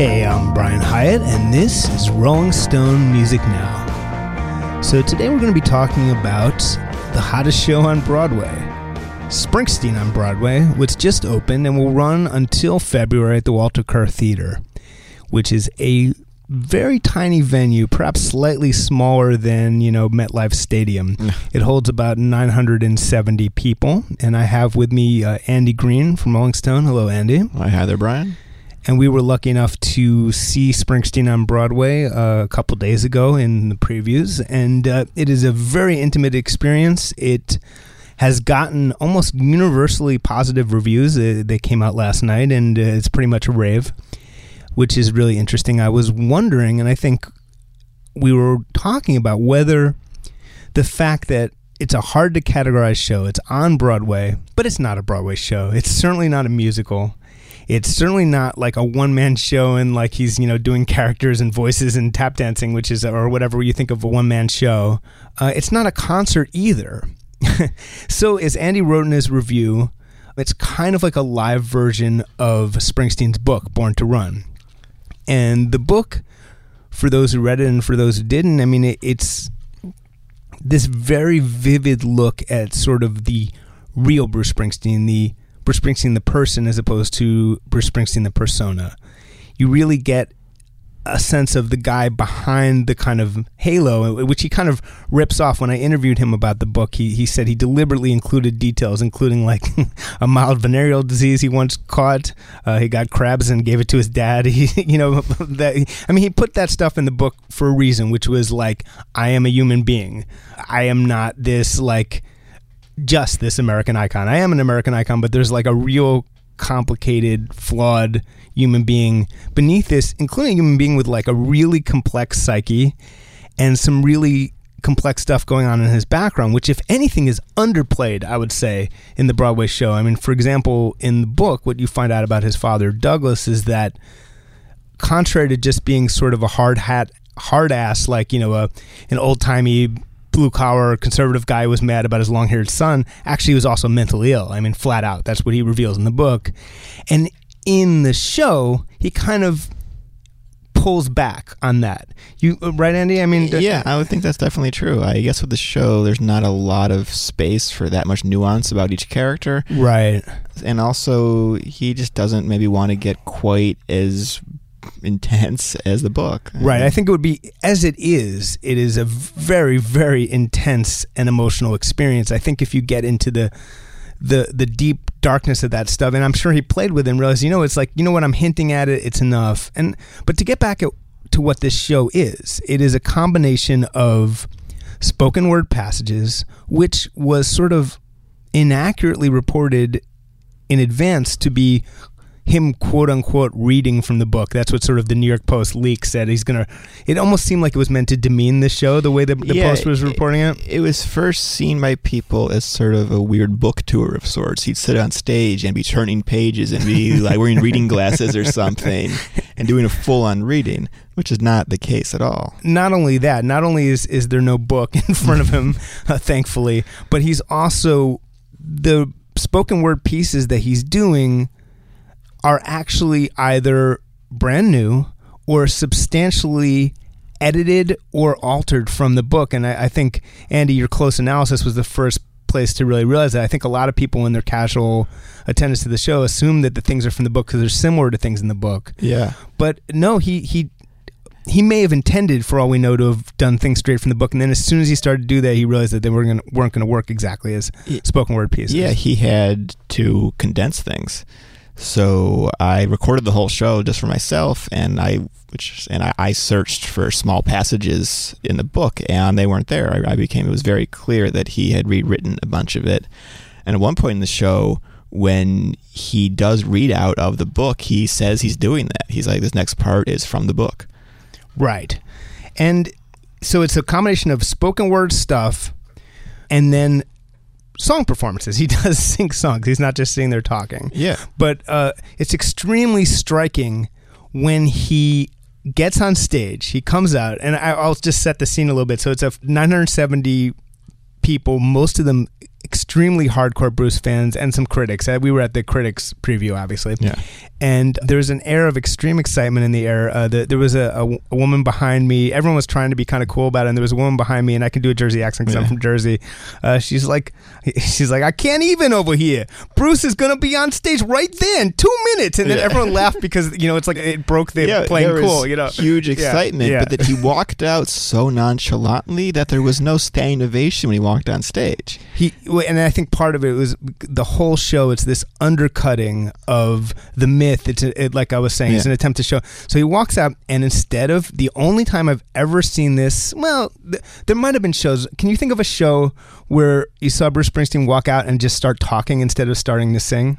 Hey, I'm Brian Hiatt, and this is Rolling Stone Music Now. So, today we're going to be talking about the hottest show on Broadway Springsteen on Broadway, which just opened and will run until February at the Walter Kerr Theater, which is a very tiny venue, perhaps slightly smaller than, you know, MetLife Stadium. it holds about 970 people, and I have with me uh, Andy Greene from Rolling Stone. Hello, Andy. Hi there, Brian and we were lucky enough to see Springsteen on Broadway uh, a couple days ago in the previews, and uh, it is a very intimate experience. It has gotten almost universally positive reviews. Uh, they came out last night, and uh, it's pretty much a rave, which is really interesting. I was wondering, and I think we were talking about whether the fact that it's a hard to categorize show. It's on Broadway, but it's not a Broadway show. It's certainly not a musical it's certainly not like a one man show and like he's you know doing characters and voices and tap dancing, which is or whatever you think of a one man show. Uh, it's not a concert either. so as Andy wrote in his review, it's kind of like a live version of Springsteen's book, Born to Run, and the book. For those who read it and for those who didn't, I mean, it, it's this very vivid look at sort of the real Bruce Springsteen, the Bruce Springsteen the person as opposed to Bruce Springsteen the persona. You really get a sense of the guy behind the kind of halo, which he kind of rips off. When I interviewed him about the book, he, he said he deliberately included details, including like a mild venereal disease he once caught. Uh, he got crabs and gave it to his dad. He, you know, that I mean, he put that stuff in the book for a reason, which was like, I am a human being. I am not this like just this American icon. I am an American icon, but there's like a real complicated, flawed human being beneath this, including a human being with like a really complex psyche and some really complex stuff going on in his background, which, if anything, is underplayed, I would say, in the Broadway show. I mean, for example, in the book, what you find out about his father, Douglas, is that contrary to just being sort of a hard hat, hard ass, like, you know, a, an old timey blue collar conservative guy was mad about his long haired son actually was also mentally ill. I mean, flat out. That's what he reveals in the book. And in the show, he kind of pulls back on that. You uh, right, Andy? I mean, yeah, I would think that's definitely true. I guess with the show, there's not a lot of space for that much nuance about each character, right? And also, he just doesn't maybe want to get quite as intense as the book. Right. I think it would be as it is. It is a very very intense and emotional experience. I think if you get into the the the deep darkness of that stuff, and I'm sure he played with it and realized, you know, it's like you know what I'm hinting at it. It's enough. And but to get back at, to what this show is, it is a combination of spoken word passages, which was sort of inaccurately reported in advance to be him quote unquote reading from the book. That's what sort of the New York Post leak said. He's gonna. It almost seemed like it was meant to demean the show the way the, the yeah, Post was reporting it, it. It was first seen by people as sort of a weird book tour of sorts. He'd sit on stage and be turning pages and be like wearing reading glasses or something and doing a full on reading, which is not the case at all. Not only that, not only is is there no book in front of him, uh, thankfully, but he's also the spoken word pieces that he's doing are actually either brand new or substantially edited or altered from the book. And I, I, think, Andy, your close analysis was the first place to really realize that. I think a lot of people in their casual attendance to the show assume that the things are from the book because they're similar to things in the book. Yeah. But no, he, he, he may have intended, for all we know, to have done things straight from the book, and then as soon as he started to do that, he realized that they were gonna, weren't going to work exactly as spoken word pieces. Yeah, he had to condense things. So I recorded the whole show just for myself, and I which and I, I, searched for small passages in the book, and they weren't there. I, I, became it was very clear that he had rewritten a bunch of it. And at one point in the show, when he does read out of the book, he says he's doing that. He's like, "This next part is from the book." Right, and so it's a combination of spoken word stuff, and then song performances. He does sing songs. He's not just sitting there talking. Yeah. But uh, it's extremely striking when he gets on stage. He comes out, and I, will just set the scene a little bit. So it's a 970 people, most of them extremely hardcore Bruce fans and some critics. Uh, We were at the critics preview, obviously. Yeah. And there was an air of extreme excitement in the air. Uh, the, there was a, a, a woman behind me. Everyone was trying to be kind of cool about it. And there was a woman behind me, and I can do a Jersey accent because I'm from Jersey. Uh, she's like, she's like, I can't even over here. Bruce is gonna be on stage right there in two minutes, and then Yeah. everyone laughed because you know it's like it broke the yeah, playing cool. You know, huge excitement, yeah. but that he walked out so nonchalantly that there was no standing ovation when he walked on stage. He and I think part of it was the whole show. It's this undercutting of the myth. It's a, it, like I was saying, it's an attempt to show. So he walks out, and instead of the only time I've ever seen this, well, th- there might have been shows. Can you think of a show where you saw Bruce Springsteen walk out and just start talking instead of starting to sing?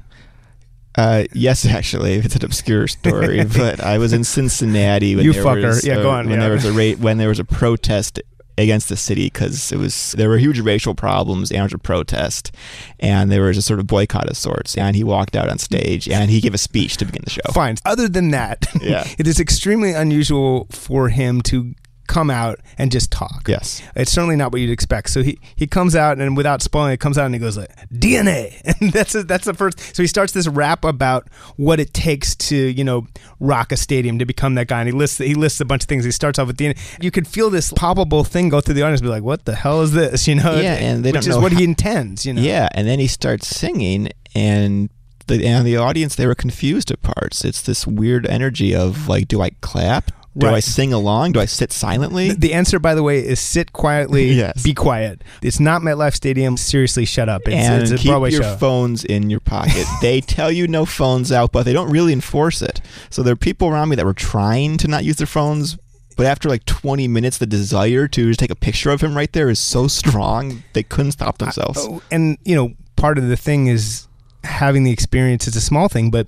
Uh, yes, actually, it's an obscure story, but I was in Cincinnati when You there fucker. was Yeah, a, go on, when yeah. there was a when there was a protest against the city because it was there were huge racial problems and there was a protest and there was a sort of boycott of sorts and he walked out on stage and he gave a speech to begin the show. Fine. Other than that, Yeah. it is extremely unusual for him to come out and just talk. Yes. It's certainly not what you'd expect. So he, he comes out and without spoiling it, comes out and he goes like DNA, and that's a, that's the first. So he starts this rap about what it takes to you know rock a stadium to become that guy, and he lists he lists a bunch of things. He starts off with DNA. You could feel this palpable thing go through the audience, and be like, what the hell is this? You know? Yeah, and they which don't is know what how- he intends. You know? Yeah, and then he starts singing, and the and the audience they were confused at parts. It's this weird energy of like, do I clap? Do I sing along? Do I sit silently? The- answer, by the way, is sit quietly, Yes. be quiet. It's not MetLife Stadium. Seriously, shut up. It's, and it's keep Broadway your show. phones in your pocket. they tell you no phones out, but they don't really enforce it. So there are people around me that were trying to not use their phones, but after like 20 minutes, the desire to just take a picture of him right there is so strong they couldn't stop themselves. Oh, and you know, part of the thing is having the experience. It's a small thing, but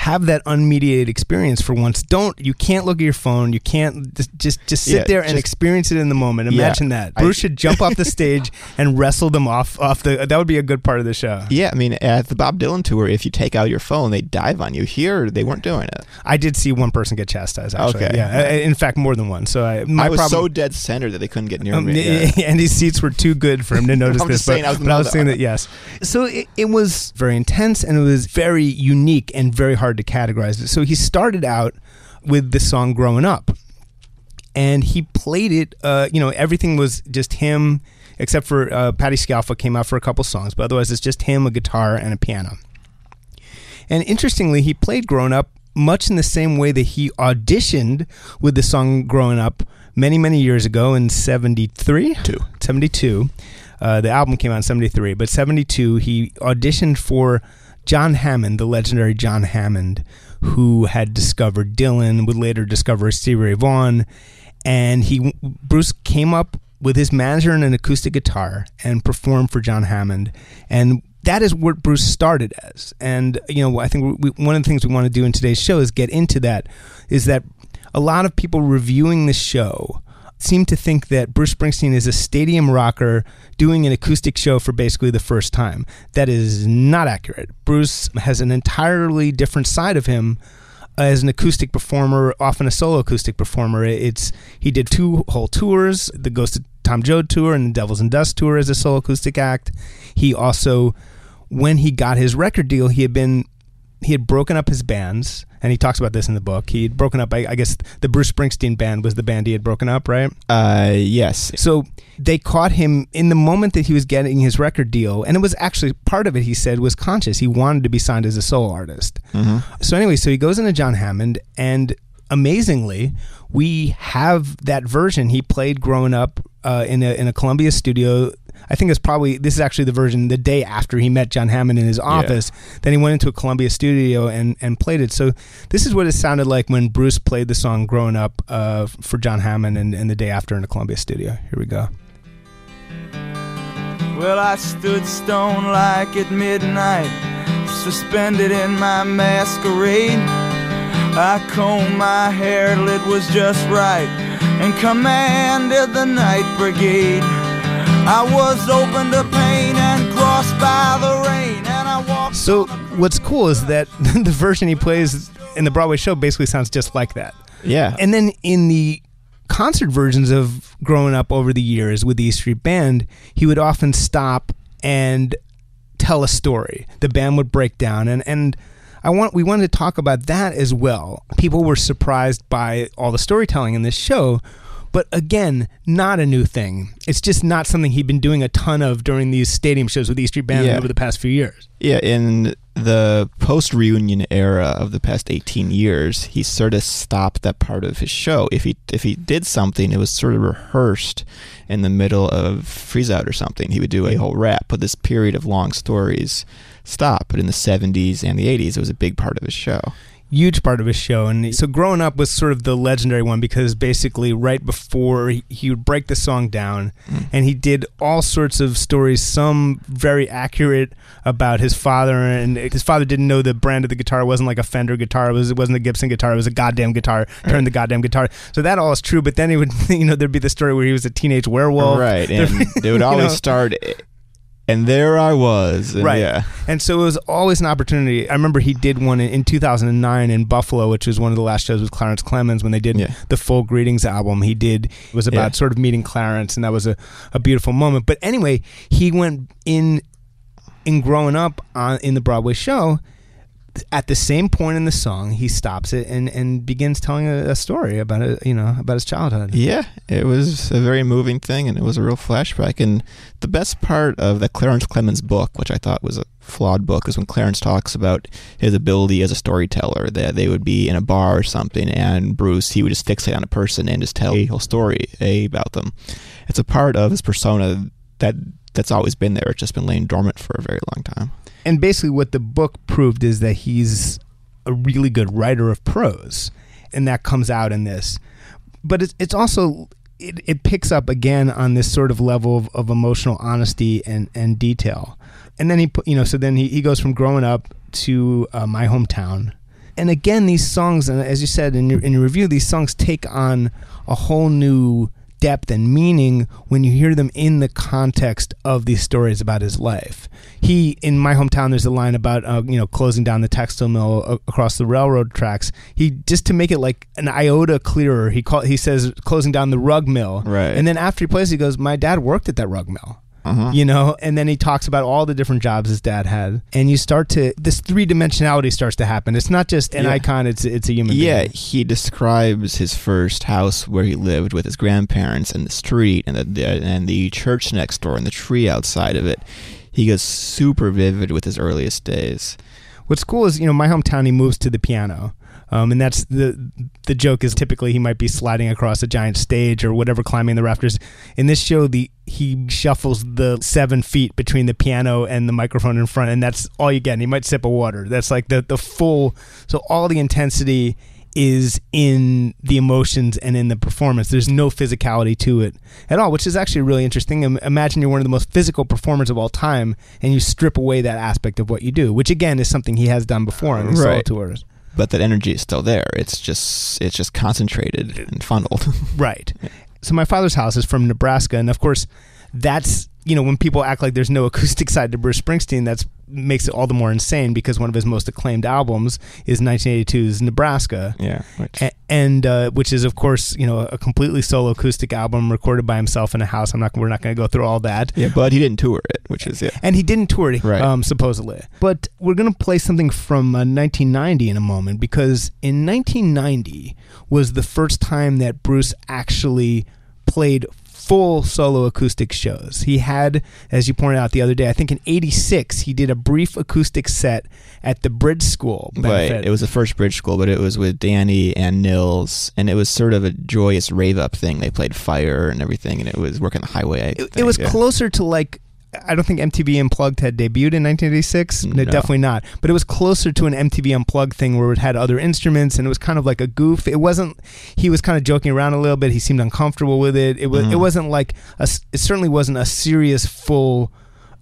have that unmediated experience for once. Don't you can't look at your phone. You can't just just, just sit Yeah, there and just- experience it in the moment. Yeah, Imagine that. I- Bruce should jump off the stage and wrestle them off off the. That would be a good part of the show. Yeah, I mean, at the Bob Dylan tour, if you take out your phone, they dive on you. Here, they weren't doing it. I did see one person get chastised. Actually, Okay. yeah. Uh, In fact, more than one. So I, my I was problem. so dead center that they couldn't get near Um, me. Yeah. and these seats were too good for him to notice this. saying, but I was but I was saying that yes. So it, it was very intense and it was very unique and very hard to categorize. It. So he started out with the song "Growing Up," and he played it. Uh, you know, everything was just him, except for uh, Patti Scialfa came out for a couple songs, but otherwise it's just him, a guitar, and a piano. And interestingly, he played Grown Up much in the same way that he auditioned with the song Growing Up many, many years ago in 73? Two. 72. Uh, the album came out in 73, but 72, he auditioned for John Hammond, the legendary John Hammond, who had discovered Dylan, would later discover Stevie Ray Vaughan. And he, Bruce came up with his manager and an acoustic guitar and performed for John Hammond. And that is what Bruce started as. And, you know, I think we, one of the things we want to do in today's show is get into that, is that a lot of people reviewing the show seem to think that Bruce Springsteen is a stadium rocker doing an acoustic show for basically the first time. That is not accurate. Bruce has an entirely different side of him as an acoustic performer, often a solo acoustic performer. It's he did two whole tours, the Ghost of Tom Joad tour and the Devils and Dust tour as a solo acoustic act. He also when he got his record deal, he had been he had broken up his bands, and he talks about this in the book. He had broken up. I, I guess the Bruce Springsteen band was the band he had broken up, right? Uh, yes. So they caught him in the moment that he was getting his record deal, and it was actually part of it. He said was conscious. He wanted to be signed as a solo artist. So anyway, so he goes into John Hammond, and amazingly, we have that version he played growing up uh, in a in a Columbia studio. I think it's probably this is actually the version the day after he met John Hammond in his office. Then he went into a Columbia studio and and played it. So this is what it sounded like when Bruce played the song "Growing Up" uh, for John Hammond and, and the day after in a Columbia studio. Here we go. Well, I stood stone like at midnight, suspended in my masquerade. I combed my hair till it was just right, and commanded the night brigade. I was open to pain and crossed by the rain, and I walked. So what's cool is that the version he plays in the Broadway show basically sounds just like that. Yeah. And then in the concert versions of growing up over the years with the East Street Band, he would often stop and tell a story. The band would break down and and I want we wanted to talk about that as well. People were surprised by all the storytelling in this show, but again, not a new thing. It's just not something he'd been doing a ton of during these stadium shows with E Street Band Yeah. over the past few years. Yeah, in the post reunion era of the past 18 years, he sort of stopped that part of his show. If he if he did something, it was sort of rehearsed in the middle of Freeze Out or something. He would do a whole rap, but this period of long stories stopped. But in the 70s and the 80s, it was a big part of his show. Huge part of his show. And so growing up was sort of the legendary one because basically right before he, he would break the song down hmm. and he did all sorts of stories, some very accurate about his father. And his father didn't know the brand of the guitar. It wasn't like a Fender guitar. It, was, it wasn't a Gibson guitar. It was a goddamn guitar. Turned the goddamn guitar. So that all is true. But then he would, you know, there'd be the story where he was a teenage werewolf. right, and they would you always know. start. And there I was. and Right. Yeah. And so it was always an opportunity. I remember he did one in, in 2009 in Buffalo, which was one of the last shows with Clarence Clemons when they did Yeah. the full Greetings album. He did it was about Yeah. sort of meeting Clarence, and that was a, a beautiful moment. But anyway, he went in in growing up on in the Broadway show. At the same point in the song, he stops it and, and begins telling a, a story about it, you know, about his childhood. Yeah, it was a very moving thing, and it was a real flashback. And the best part of the Clarence Clemons book, which I thought was a flawed book, is when Clarence talks about his ability as a storyteller. That they would be in a bar or something, and Bruce he would just fixate on a person and just tell a whole story about them. It's a part of his persona that that's always been there. It's just been laying dormant for a very long time. And basically what the book proved is that he's a really good writer of prose. And that comes out in this. But it's, it's also it, it picks up again on this sort of level of, of emotional honesty and, and detail. And then he put you know so then he, he goes from growing up to uh, my hometown. And again these songs and as you said in your, in your review these songs take on a whole new depth and meaning when you hear them in the context of these stories about his life. He in my hometown, there's a line about uh, you know closing down the textile mill across the railroad tracks. He just to make it like an iota clearer. He call he says closing down the rug mill, Right. And then after he plays, he goes, "My dad worked at that rug mill." Uh-huh. you know and then he talks about all the different jobs his dad had and you start to this three-dimensionality starts to happen it's not just an Yeah. icon it's it's a human Yeah, being he describes his first house where he lived with his grandparents and the street and the, the and the church next door and the tree outside of it. He goes super vivid with his earliest days. What's cool is you know my hometown. He moves to the piano, um, and that's the the joke is typically he might be sliding across a giant stage or whatever, climbing the rafters. In this show, the he shuffles the seven feet between the piano and the microphone in front, and that's all you get. And he might sip a water. That's like the the full. So all the intensity is in the emotions and in the performance. There's no physicality to it at all, which is actually really interesting. Imagine you're one of the most physical performers of all time, and you strip away that aspect of what you do, which again is something he has done before on his solo Right. tours. But that energy is still there. It's just it's just concentrated and funneled. Right. So my father's house is from Nebraska, and of course, that's you know when people act like there's no acoustic side to Bruce Springsteen, that's makes it all the more insane because one of his most acclaimed albums is 1982's Nebraska. yeah. Which, A- and uh, which is of course you know a completely solo acoustic album recorded by himself in a house. I'm not we're not going to go through all that. yeah, but he didn't tour it, which is yeah. And he didn't tour it, Right. um, supposedly. But we're going to play something from uh, 1990 in a moment because in 1990 was the first time that Bruce actually played full solo acoustic shows. He had, as you pointed out the other day, I think in 86, he did a brief acoustic set at the Bridge School. benefit. Right. It was the first bridge school, but it was with Danny and Nils, and it was sort of a joyous rave up thing. They played Fire and everything, and it was working the highway. I it, it was yeah. closer to like I don't think MTV Unplugged had debuted in 1986. No, No. definitely not. But it was closer to an MTV Unplugged thing where it had other instruments and it was kind of like a goof. It wasn't. He was kind of joking around a little bit. He seemed uncomfortable with it. It was. It Mhm. wasn't like a. It certainly wasn't a serious full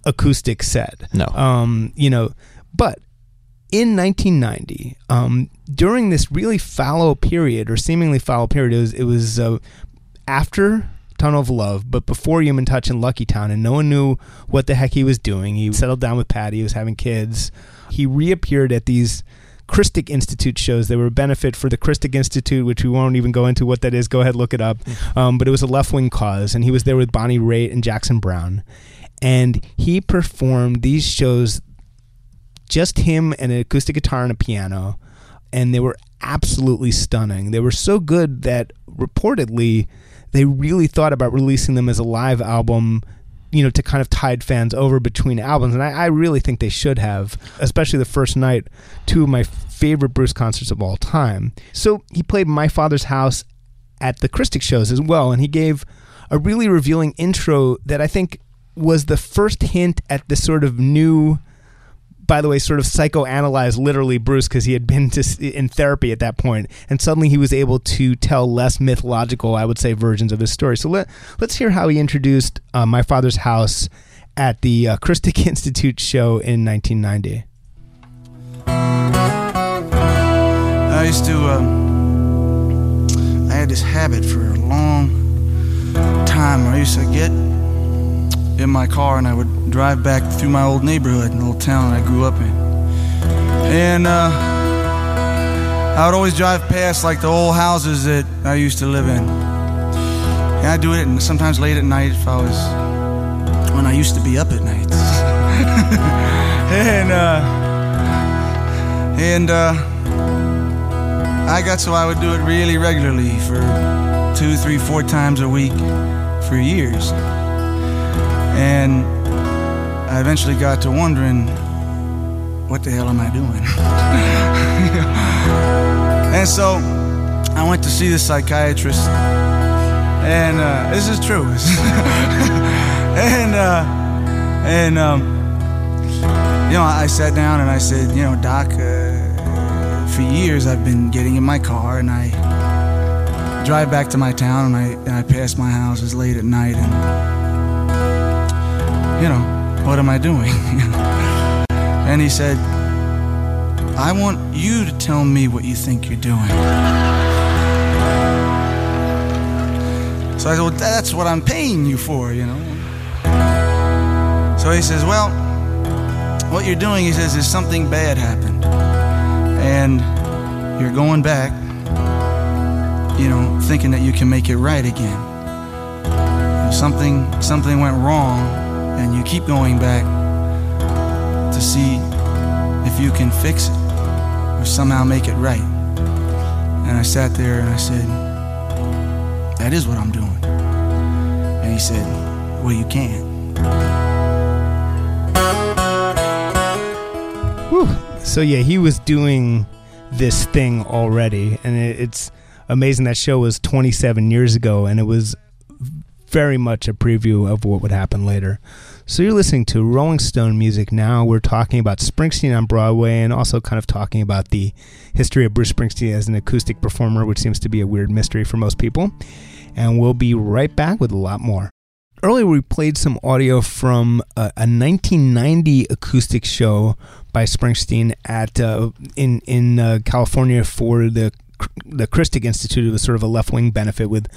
acoustic set. No. Um. You know, but in 1990, um, during this really fallow period or seemingly fallow period, it was, it was uh, after Tunnel of Love, but before Human Touch and Lucky Town, and no one knew what the heck he was doing. He settled down with Patti, he was having kids. He reappeared at these Christic Institute shows. They were a benefit for the Christic Institute, which we won't even go into what that is. Go ahead, look it up. Um, but it was a left wing cause, and he was there with Bonnie Raitt and Jackson Browne. and he performed these shows just him and an acoustic guitar and a piano and they were absolutely stunning. They were so good that reportedly they really thought about releasing them as a live album you know, to kind of tide fans over between albums. And I, I, really think they should have, especially the first night, two of my favorite Bruce concerts of all time. So he played My Father's House at the Christic shows as well. And he gave a really revealing intro that I think was the first hint at the sort of new by the way, sort of psychoanalyzed literally Bruce because he had been to, in therapy at that point, and suddenly he was able to tell less mythological, I would say, versions of his story. So let let's hear how he introduced uh, my father's house at the uh, Christic Institute show in 1990. I used to. Um, I had this habit for a long time I used to get in my car and I would drive back through my old neighborhood, little town I grew up in. And uh, I would always drive past like the old houses that I used to live in. And I'd do it and sometimes late at night if I was, when I used to be up at night. and, uh, and, uh, I got so I would do it really regularly for two, three, four times a week for years. And I eventually got to wondering, what the hell am I doing? and so I went to see the psychiatrist, and uh, this is true. and uh, and um, you know, I sat down and I said, you know, Doc, uh, for years I've been getting in my car and I drive back to my town and I and I pass my houses late at night and you know, what am I doing? and he said, I want you to tell me what you think you're doing. So I said, Well, that's what I'm paying you for, you know. So he says, Well, what you're doing, he says, is something bad happened. And you're going back, you know, thinking that you can make it right again. Something something went wrong and you keep going back to see if you can fix it or somehow make it right. And I sat there and I said, That is what I'm doing. And he said, Well, you can. Whew. So, yeah, he was doing this thing already. And it's amazing that show was 27 years ago and it was very much a preview of what would happen later. So you're listening to Rolling Stone music now. We're talking about Springsteen on Broadway and also kind of talking about the history of Bruce Springsteen as an acoustic performer, which seems to be a weird mystery for most people. And we'll be right back with a lot more. Earlier, we played some audio from a, a 1990 acoustic show by Springsteen at uh, in in uh, California for the the Christic Institute was sort of a left wing benefit with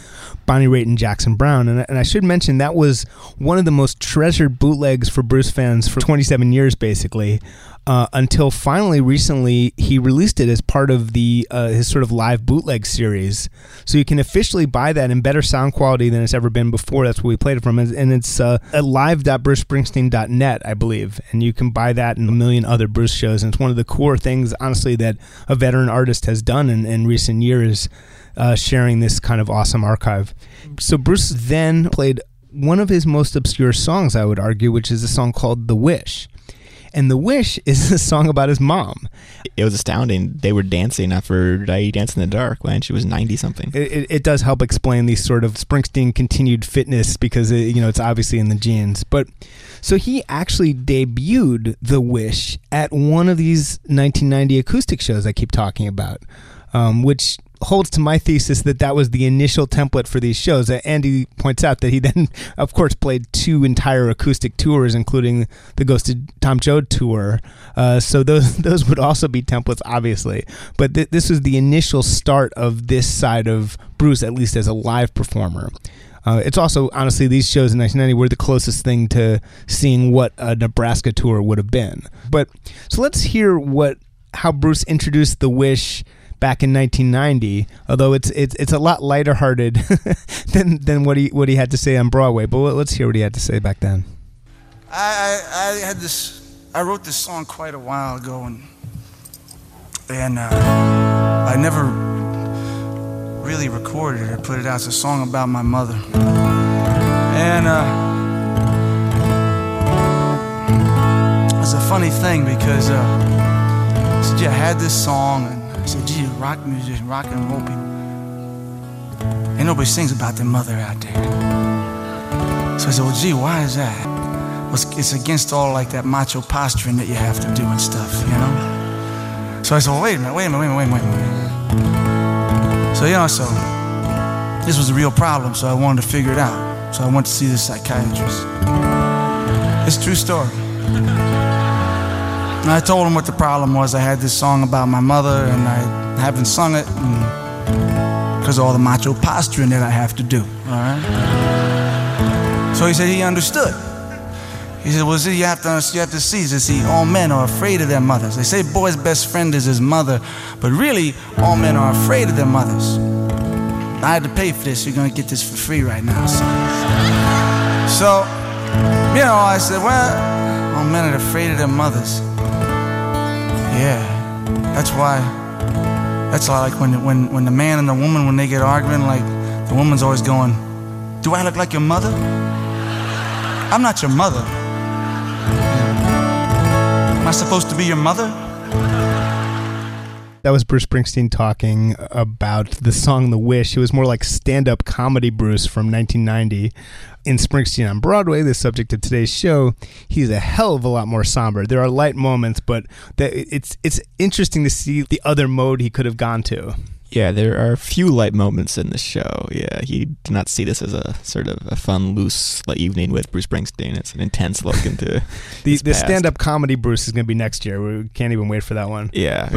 Bonnie Raitt and Jackson Browne. And, and I should mention that was one of the most treasured bootlegs for Bruce fans for 27 years, basically uh, until finally recently he released it as part of the uh, his sort of live bootleg series. So you can officially buy that in better sound quality than it's ever been before. That's what we played it from, and it's uh, at live.brucespringsteen.net, I believe, and you can buy that and a million other Bruce shows. And it's one of the core things, honestly, that a veteran artist has done in, in recent years. Uh, sharing this kind of awesome archive. So Bruce then played one of his most obscure songs, I would argue, which is a song called The Wish. And The Wish is a song about his mom. It was astounding. They were dancing after I Dance in the Dark when she was 90 something. It, it, it, does help explain these sort of Springsteen continued fitness because, it, you know, it's obviously in the genes. But so he actually debuted The Wish at one of these 1990 acoustic shows I keep talking about, um, which holds to my thesis that that was the initial template for these shows. Uh, Andy points out that he then, of course, played two entire acoustic tours, including the Ghost of Tom Joad tour. Uh, so those those would also be templates, obviously. But th- this was the initial start of this side of Bruce, at least as a live performer. Uh, it's also honestly these shows in 1990 were the closest thing to seeing what a Nebraska tour would have been. But so let's hear what how Bruce introduced the Wish back in 1990. Although it's it's it's a lot lighter hearted than than what he what he had to say on Broadway. But let's hear what he had to say back then. I, I, I had this. I wrote this song quite a while ago, and and uh, I never really recorded it or put it out. It's a song about my mother, and uh, it's a funny thing because uh, I had this song, and I said, gee, rock music, rock and roll people, ain't nobody sings about their mother out there. So I said, well, gee, why is that? Well, it's, it's against all like that macho posturing that you have to do and stuff, you know? So I said, well, wait a minute, wait a minute, wait a minute, wait a minute. So, you know, so this was a real problem, so I wanted to figure it out. So I went to see the psychiatrist. It's a true story. And I told him what the problem was. I had this song about my mother, and I haven't sung it because of all the macho posturing that I have to do, all right? So he said he understood. He said, "Well, see, you have to you have to see. He see, all men are afraid of their mothers. They say boy's best friend is his mother, but really, all men are afraid of their mothers. I had to pay for this. You're gonna get this for free right now, son. So, you know, I said, well, all men are afraid of their mothers. Yeah, that's why. That's why, like when when when the man and the woman when they get arguing, like the woman's always going, "Do I look like your mother? I'm not your mother." Am I supposed to be your mother? That was Bruce Springsteen talking about the song The Wish. It was more like stand up comedy Bruce from 1990. In Springsteen on Broadway, the subject of today's show, he's a hell of a lot more somber. There are light moments, but it's it's interesting to see the other mode he could have gone to. Yeah, there are a few light moments in the show. Yeah, he did not see this as a sort of a fun, loose like, evening with Bruce Springsteen. It's an intense look into the the stand up comedy. Bruce is going to be next year. We can't even wait for that one. Yeah.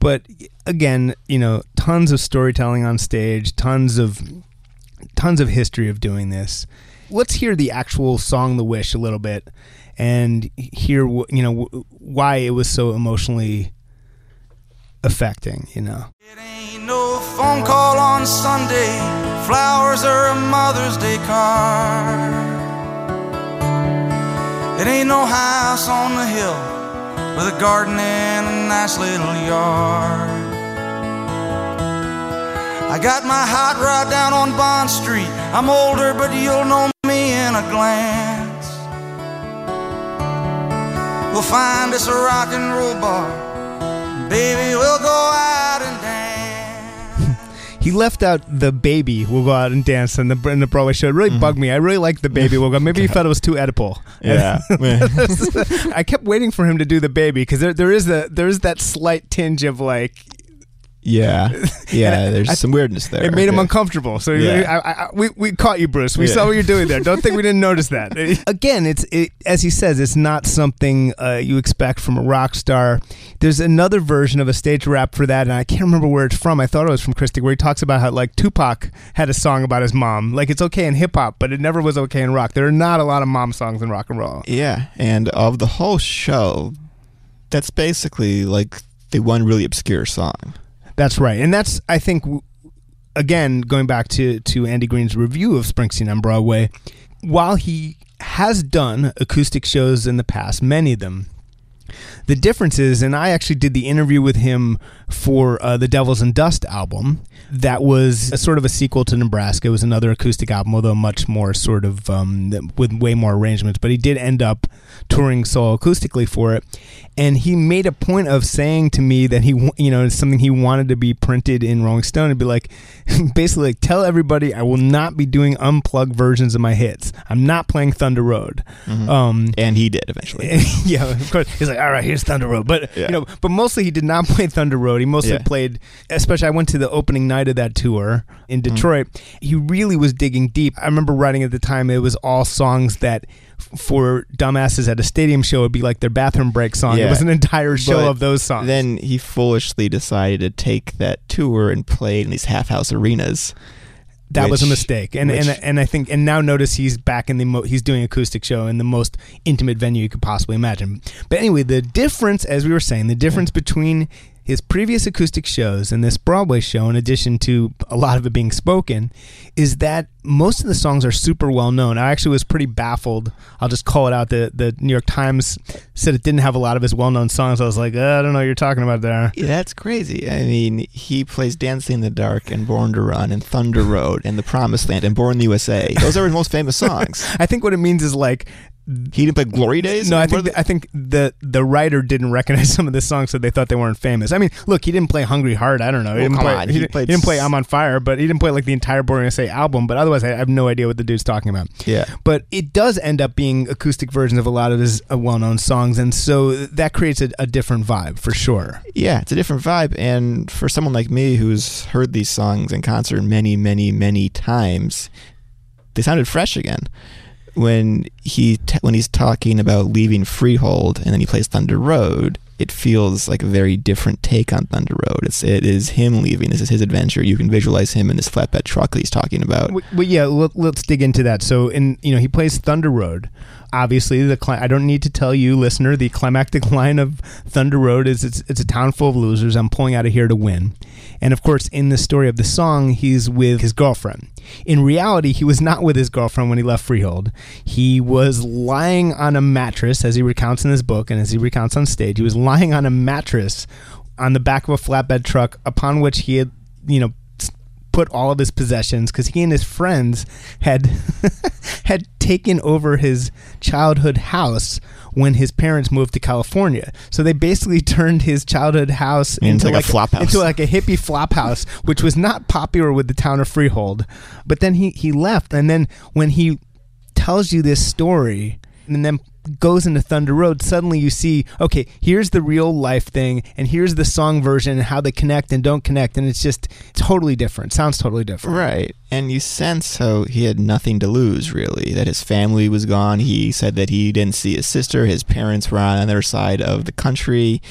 but again, you know, tons of storytelling on stage, tons of tons of history of doing this. Let's hear the actual song "The Wish" a little bit, and hear you know why it was so emotionally affecting. You know. It ain't no phone call on Sunday. Flowers are a Mother's Day card. It ain't no house on the hill with a garden and a nice little yard. I got my hot rod down on Bond Street. I'm older, but you'll know me in a glance. We'll find us a rock and roll bar. Baby, we'll go out and dance. he left out the baby We'll go out and dance in the in the Broadway show. It really mm-hmm. bugged me. I really liked the baby We'll go. Maybe he felt it was too Oedipal. Yeah. I kept waiting for him to do the baby because there there is the there is that slight tinge of like yeah, yeah. There's I, some weirdness there. It made him uncomfortable. So yeah. I, I, we we caught you, Bruce. We yeah. saw what you're doing there. Don't think we didn't notice that. Again, it's it, as he says, it's not something uh, you expect from a rock star. There's another version of a stage rap for that, and I can't remember where it's from. I thought it was from Christy, where he talks about how like Tupac had a song about his mom. Like it's okay in hip hop, but it never was okay in rock. There are not a lot of mom songs in rock and roll. Yeah, and of the whole show, that's basically like the one really obscure song. That's right, and that's I think again going back to to Andy Greene's review of Springsteen on Broadway. While he has done acoustic shows in the past, many of them. The difference is, and I actually did the interview with him for uh, the Devils and Dust album. That was a sort of a sequel to Nebraska. It was another acoustic album, although much more sort of um, with way more arrangements. But he did end up touring solo acoustically for it, and he made a point of saying to me that he, you know, it's something he wanted to be printed in Rolling Stone and be like, basically, like, tell everybody I will not be doing unplugged versions of my hits. I'm not playing Thunder Road. Mm-hmm. Um, and he did eventually. yeah, of course. He's like, all right, here's Thunder Road, but yeah. you know, but mostly he did not play Thunder Road. He mostly yeah. played, especially I went to the opening night of that tour in mm-hmm. Detroit. Mm-hmm. He really was digging deep. I remember writing at the time it was all songs that for dumbasses at a stadium show would be like their bathroom break song. Yeah. It was an entire show but of those songs. Then he foolishly decided to take that tour and play in these half house arenas. That which, was a mistake, and which, and and I think and now notice he's back in the mo- he's doing acoustic show in the most intimate venue you could possibly imagine. But anyway, the difference, as we were saying, the difference between his previous acoustic shows and this Broadway show, in addition to a lot of it being spoken, is that most of the songs are super well known. I actually was pretty baffled. I'll just call it out. The the New York Times said it didn't have a lot of his well known songs. I was like, uh, I don't know what you're talking about there. Yeah, that's crazy. I mean, he plays Dancing in the Dark and Born to Run and Thunder Road and The Promised Land and Born in the USA. Those are his most famous songs. I think what it means is like He didn't play Glory Days? No, I think the- I think the the writer didn't recognize some of the songs, so they thought they weren't famous. I mean, look, he didn't play "Hungry Heart." I don't know. He Well, didn't come play. on, he, he played he didn't play "I'm on Fire," but he didn't play like the entire Boring Say album. But otherwise, I have no idea what the dude's talking about. yeah. But it does end up being acoustic versions of a lot of his uh, well-known songs, and so that creates a, a different vibe for sure. Yeah, it's a different vibe. And for someone like me who's heard these songs in concert many, many, many times, they sounded fresh again. When he t- when he's talking about leaving Freehold and then he plays Thunder Road, it feels like a very different take on Thunder Road. It's it is him leaving. This is his adventure. You can visualize him in this flatbed truck that he's talking about. Well, yeah, let, let's dig into that. So, in you know, he plays Thunder Road. Obviously, the cli- I don't need to tell you, listener, the climactic line of Thunder Road is it's, it's a town full of losers. I'm pulling out of here to win. And of course, in the story of the song, he's with his girlfriend. In reality, he was not with his girlfriend when he left Freehold. He was lying on a mattress, as he recounts in his book and as he recounts on stage. He was lying on a mattress on the back of a flatbed truck upon which he had, you know, put all of his possessions because he and his friends had had taken over his childhood house when his parents moved to California. So they basically turned his childhood house Into like a flop house. into like a hippie flop house, which was not popular with the town of Freehold. But then he he left, and then when he tells you this story, and then goes into Thunder Road, suddenly you see, okay, here's the real life thing, and here's the song version, and how they connect and don't connect, and it's just totally different. Sounds totally different. Right. And you sense how he had nothing to lose, really. That his family was gone. He said that he didn't see his sister. His parents were on the other side of the country.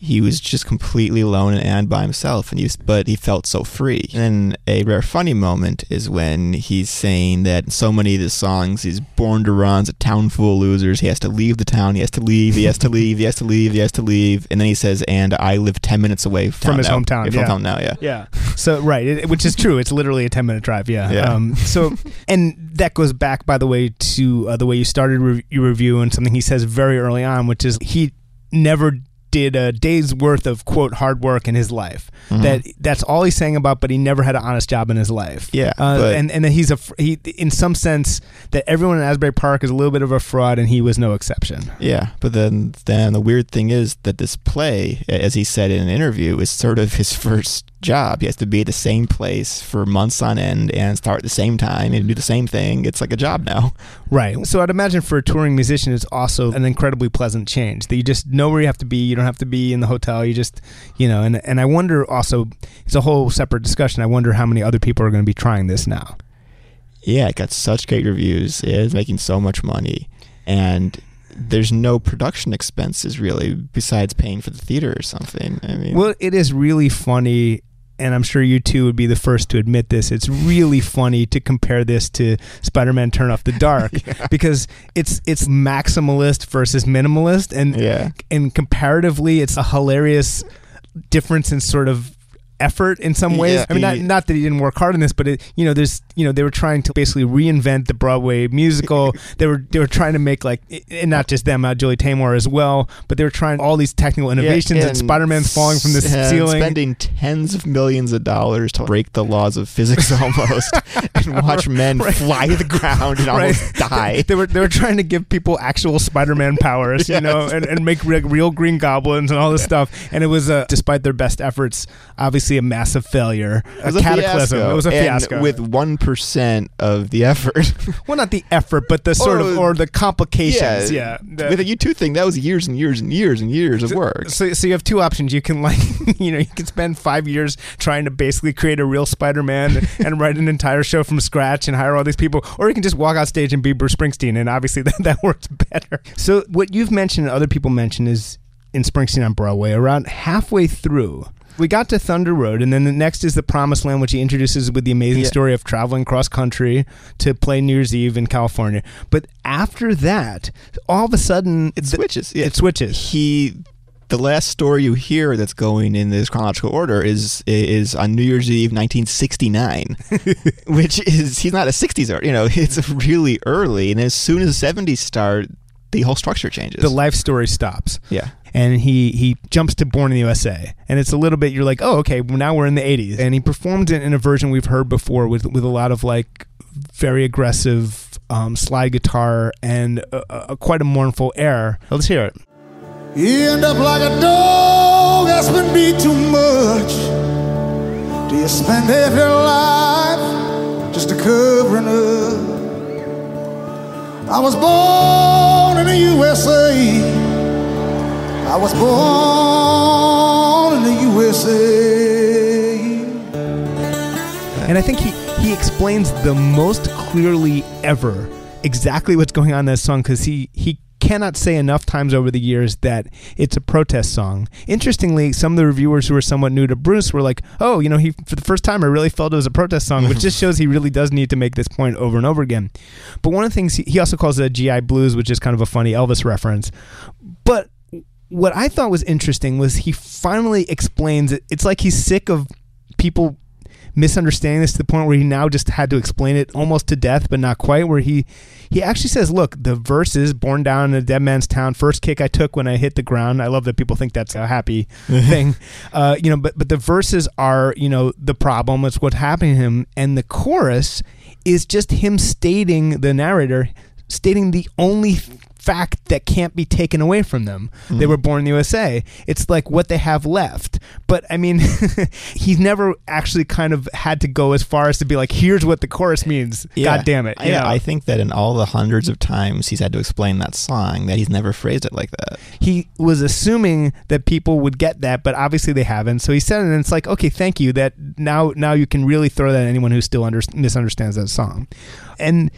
He was just completely alone and by himself, and he was, but he felt so free. And a rare funny moment is when he's saying that so many of his songs, he's born to run, it's a town full of losers. He has to leave the town. He has to leave. He has to leave. He has to leave. He has to leave. And then he says, "And I live ten minutes away From his now. hometown, Yeah, yeah. Hometown now, yeah. Yeah. So right, it, which is true. It's literally a ten minute drive. Yeah. Yeah. Um, so, and that goes back, by the way, to uh, the way you started re- your review and something he says very early on, which is he never did a day's worth of quote hard work in his life. Mhm. That that's all he's saying about, but he never had an honest job in his life. Yeah, Uh, and and that he's a he in some sense that everyone in Asbury Park is a little bit of a fraud, and he was no exception. Yeah, but then then the weird thing is that this play, as he said in an interview, is sort of his first job. He has to be at the same place for months on end and start at the same time and do the same thing. It's like a job now. Right. So I'd imagine for a touring musician, it's also an incredibly pleasant change that you just know where you have to be. You don't have to be in the hotel. You just, you know, and, and I wonder also, it's a whole separate discussion. I wonder how many other people are going to be trying this now. Yeah, it got such great reviews. It's making so much money, and there's no production expenses really besides paying for the theater or something. I mean, Well, it is really funny. And I'm sure you two would be the first to admit this. It's really funny to compare this to Spider-Man: Turn Off the Dark because it's it's maximalist versus minimalist, and yeah, and comparatively, it's a hilarious difference in sort of effort in some ways. Yeah, I mean, not, not that he didn't work hard on this, but it, you know, there's, you know, they were trying to basically reinvent the Broadway musical. they were, they were trying to make like, and not just them, uh, Julie Taymor as well, but they were trying all these technical innovations. Yeah, and Spider-Man's falling from the and ceiling. spending tens of millions of dollars to break the laws of physics almost, and watch men Right. fly to the ground and almost die. They were they were trying to give people actual Spider-Man powers, you know, and, and make re- real Green Goblins and all this stuff. And it was, uh, despite their best efforts, obviously a massive failure, It was a cataclysm. fiasco. It was a And fiasco. with one percent of the effort. well, not the effort, but the sort of Or- or the complications. Yeah. The- with a U2 thing, that was years and years and years and years of work. so, so you have two options. You can like, you know, you can spend five years trying to basically create a real Spider-Man and write an entire show from scratch and hire all these people, or you can just walk out stage and be Bruce Springsteen, and obviously that, that works better. So what you've mentioned, and other people mentioned, is in Springsteen on Broadway. Around halfway through, we got to Thunder Road, and then the next is the Promised Land, which he introduces with the amazing Yeah. story of traveling cross country to play New Year's Eve in California. But after that, all of a sudden, It the- switches. Yeah. It switches. he the last story you hear that's going in this chronological order is is on New Year's Eve, 1969, which is he's not a 60s art. You know, it's really early, and as soon as the 70s start, the whole structure changes. The life story stops. yeah. And he he jumps to Born in the USA, and it's a little bit you're like, oh, okay, well, now we're in the '80s, and he performed it in a version we've heard before with with a lot of like very aggressive um, slide guitar and a, a, quite a mournful air. Let's hear it. You end up like a dog that's been beat too much. Do you spend your life just to cover it up? I was born in the USA. I was born in the USA. And I think he he explains the most clearly ever exactly what's going on in this song because he he cannot say enough times over the years that it's a protest song. Interestingly, some of the reviewers who were somewhat new to Bruce were like, "Oh, you know, he for the first time I really felt it was a protest song," which just shows he really does need to make this point over and over again. But one of the things he, he also calls it a GI Blues, which is kind of a funny Elvis reference. But what I thought was interesting was he finally explains it. It's like he's sick of people misunderstanding this to the point where he now just had to explain it almost to death, but not quite. Where he he actually says, "Look, the verses born down in a dead man's town. First kick I took when I hit the ground. I love that people think that's a happy thing, uh, you know. But but the verses are you know the problem. It's what's happening to him, and the chorus is just him stating the narrator stating the only fact that can't be taken away from them. They mm-hmm. were born in the USA. It's like what they have left. But I mean, he's never actually kind of had to go as far as to be like, here's what the chorus means. God damn it. Yeah, know? I think that in all the hundreds of times he's had to explain that song, that he's never phrased it like that. he was assuming that people would get that, but obviously they haven't. So he said it, and it's like, okay, thank you. That now, now you can really throw that at anyone who still under, misunderstands that song. And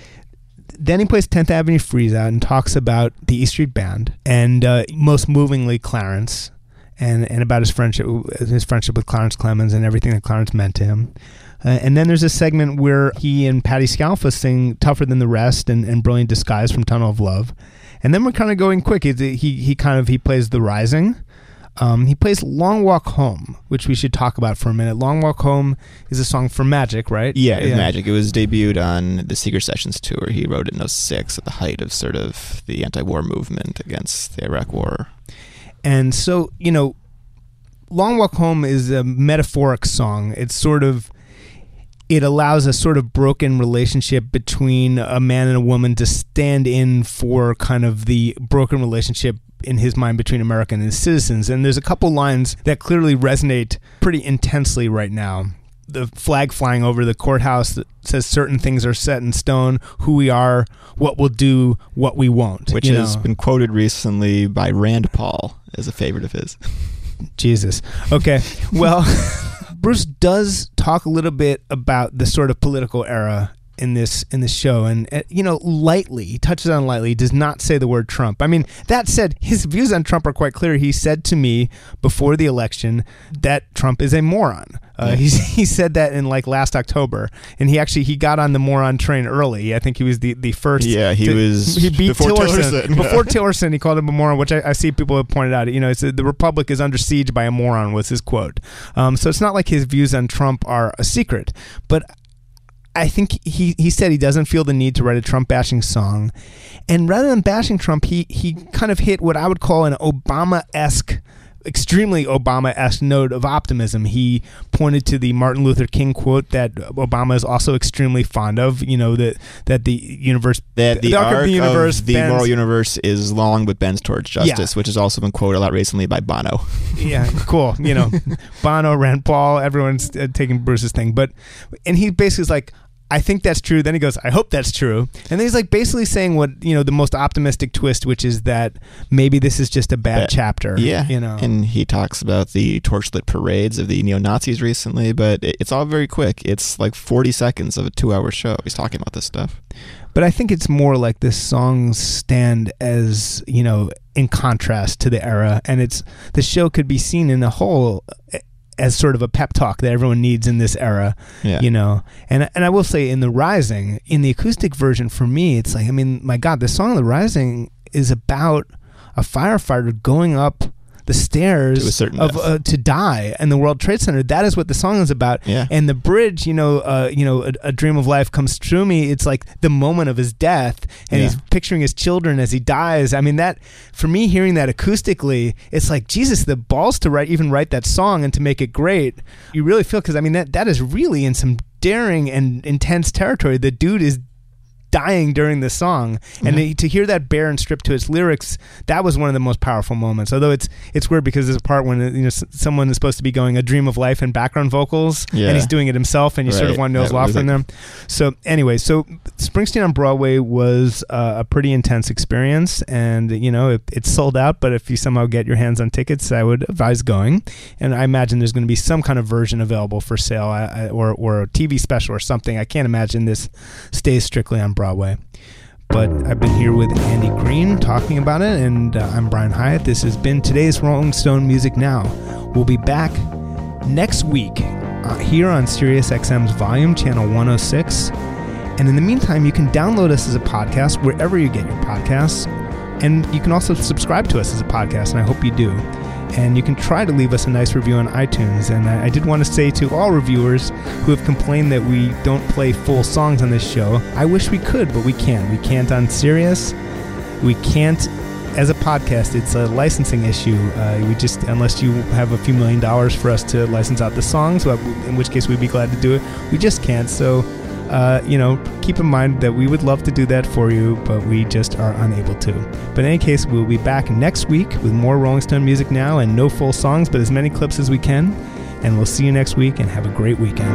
then he plays 10th Avenue Freeze Out and talks about the E Street Band and uh, most movingly Clarence and, and about his friendship his friendship with Clarence Clemons and everything that Clarence meant to him. Uh, and then there's a segment where he and Patti Scialfa sing "Tougher Than the Rest" and, and "Brilliant Disguise" from Tunnel of Love. And then we're kind of going quick. It's- He he kind of he plays "The Rising." Um, he plays "Long Walk Home," which we should talk about for a minute. "Long Walk Home" is a song for Magic, right? Yeah, it's Magic. It was debuted on the Seeger Sessions tour. He wrote it in 06 at the height of sort of the anti-war movement against the Iraq War. And so, you know, Long Walk Home is a metaphoric song. It's sort of it allows a sort of broken relationship between a man and a woman to stand in for kind of the broken relationship in his mind between America and his citizens. And there's a couple lines that clearly resonate pretty intensely right now. The flag flying over the courthouse that says certain things are set in stone, who we are, what we'll do, what we won't. which has know? been quoted recently by Rand Paul as a favorite of his. Jesus. Okay. Well, Bruce does talk a little bit about the sort of political era in this in this show. And uh, you know lightly he touches on lightly he does not say the word trump. I mean that said his views on trump are quite clear. He said to me before the election that trump is a moron. Uh, he, he said that in like last october. And he actually he got on the moron train early. I think he was the the first Yeah, he to- was he beat before tillerson, Tillerson. before tillerson he called him a moron which I, I see people have pointed out. You know it's, the republic is under siege by a moron was his quote. Um, so it's not like his views on trump are a secret. But I think he, he said he doesn't feel the need to write a Trump bashing song. And rather than bashing Trump, he, he kind of hit what I would call an Obama esque, extremely Obama esque note of optimism. He pointed to the Martin Luther King quote that Obama is also extremely fond of, you know, that, that the universe, That the, arc, of the, universe the bends- moral universe is long but bends towards justice, which has also been quoted a lot recently by Bono. yeah, cool. You know, Bono, Rand Paul, everyone's uh, taking Bruce's thing. But, and he basically is like, I think that's true. Then he goes, I hope that's true. And then he's like basically saying what, you know, the most optimistic twist, which is that maybe this is just a bad That- chapter. Yeah, You know, and he talks about the torchlit parades of the neo Nazis recently, but it- it's all very quick. It's like forty seconds of a two-hour show. He's talking about this stuff. but I think it's more like this songs stand as, you know, in contrast to the era. And it's, the show could be seen in a whole as sort of a pep talk that everyone needs in this era. Yeah, you know and and i will say in the rising in the acoustic version for me it's like i mean my god the song the rising is about a firefighter going up the stairs To a certain of uh, to die in the World Trade Center. That is what the song is about. Yeah. And the bridge, you know, uh, you know, a, a dream of life comes true me. It's like the moment of his death, and Yeah. he's picturing his children as he dies. I mean, that for me, hearing that acoustically, it's like Jesus, the balls to write even write that song and to make it great. You really feel because I mean that that is really in some daring and intense territory. The dude is dying during the song. And Yeah. to hear that bare and stripped to its lyrics that was one of the most powerful moments. Although it's it's weird because there's a part when you know someone is supposed to be going a dream of life in background vocals Yeah. and he's doing it himself and you sort of want Nils Lofgren like- there so anyway so Springsteen on Broadway was uh, a pretty intense experience and you know it, it's sold out but if you somehow get your hands on tickets I would advise going. And I imagine there's going to be some kind of version available for sale I, I, or, or a TV special or something. I can't imagine this stays strictly on Broadway but I've been here with Andy Greene talking about it, and uh, I'm Brian Hiatt. This has been today's Rolling Stone Music Now. We'll be back next week uh, here on Sirius XM's Volume Channel 106. And in the meantime, you can download us as a podcast wherever you get your podcasts. And you can also subscribe to us as a podcast, and I hope you do. And you can try to leave us a nice review on iTunes. And I, I did want to say to all reviewers who have complained that we don't play full songs on this show, I wish we could, but we can't. We can't on Sirius. We can't as a podcast. It's a licensing issue. Uh, we just, unless you have a few million dollars for us to license out the songs, in which case we'd be glad to do it. We just can't. So, uh, you know, keep in mind that we would love to do that for you, but we just are unable to. But in any case, we'll be back next week with more Rolling Stone music now and no full songs, but as many clips as we can. And we'll see you next week and have a great weekend.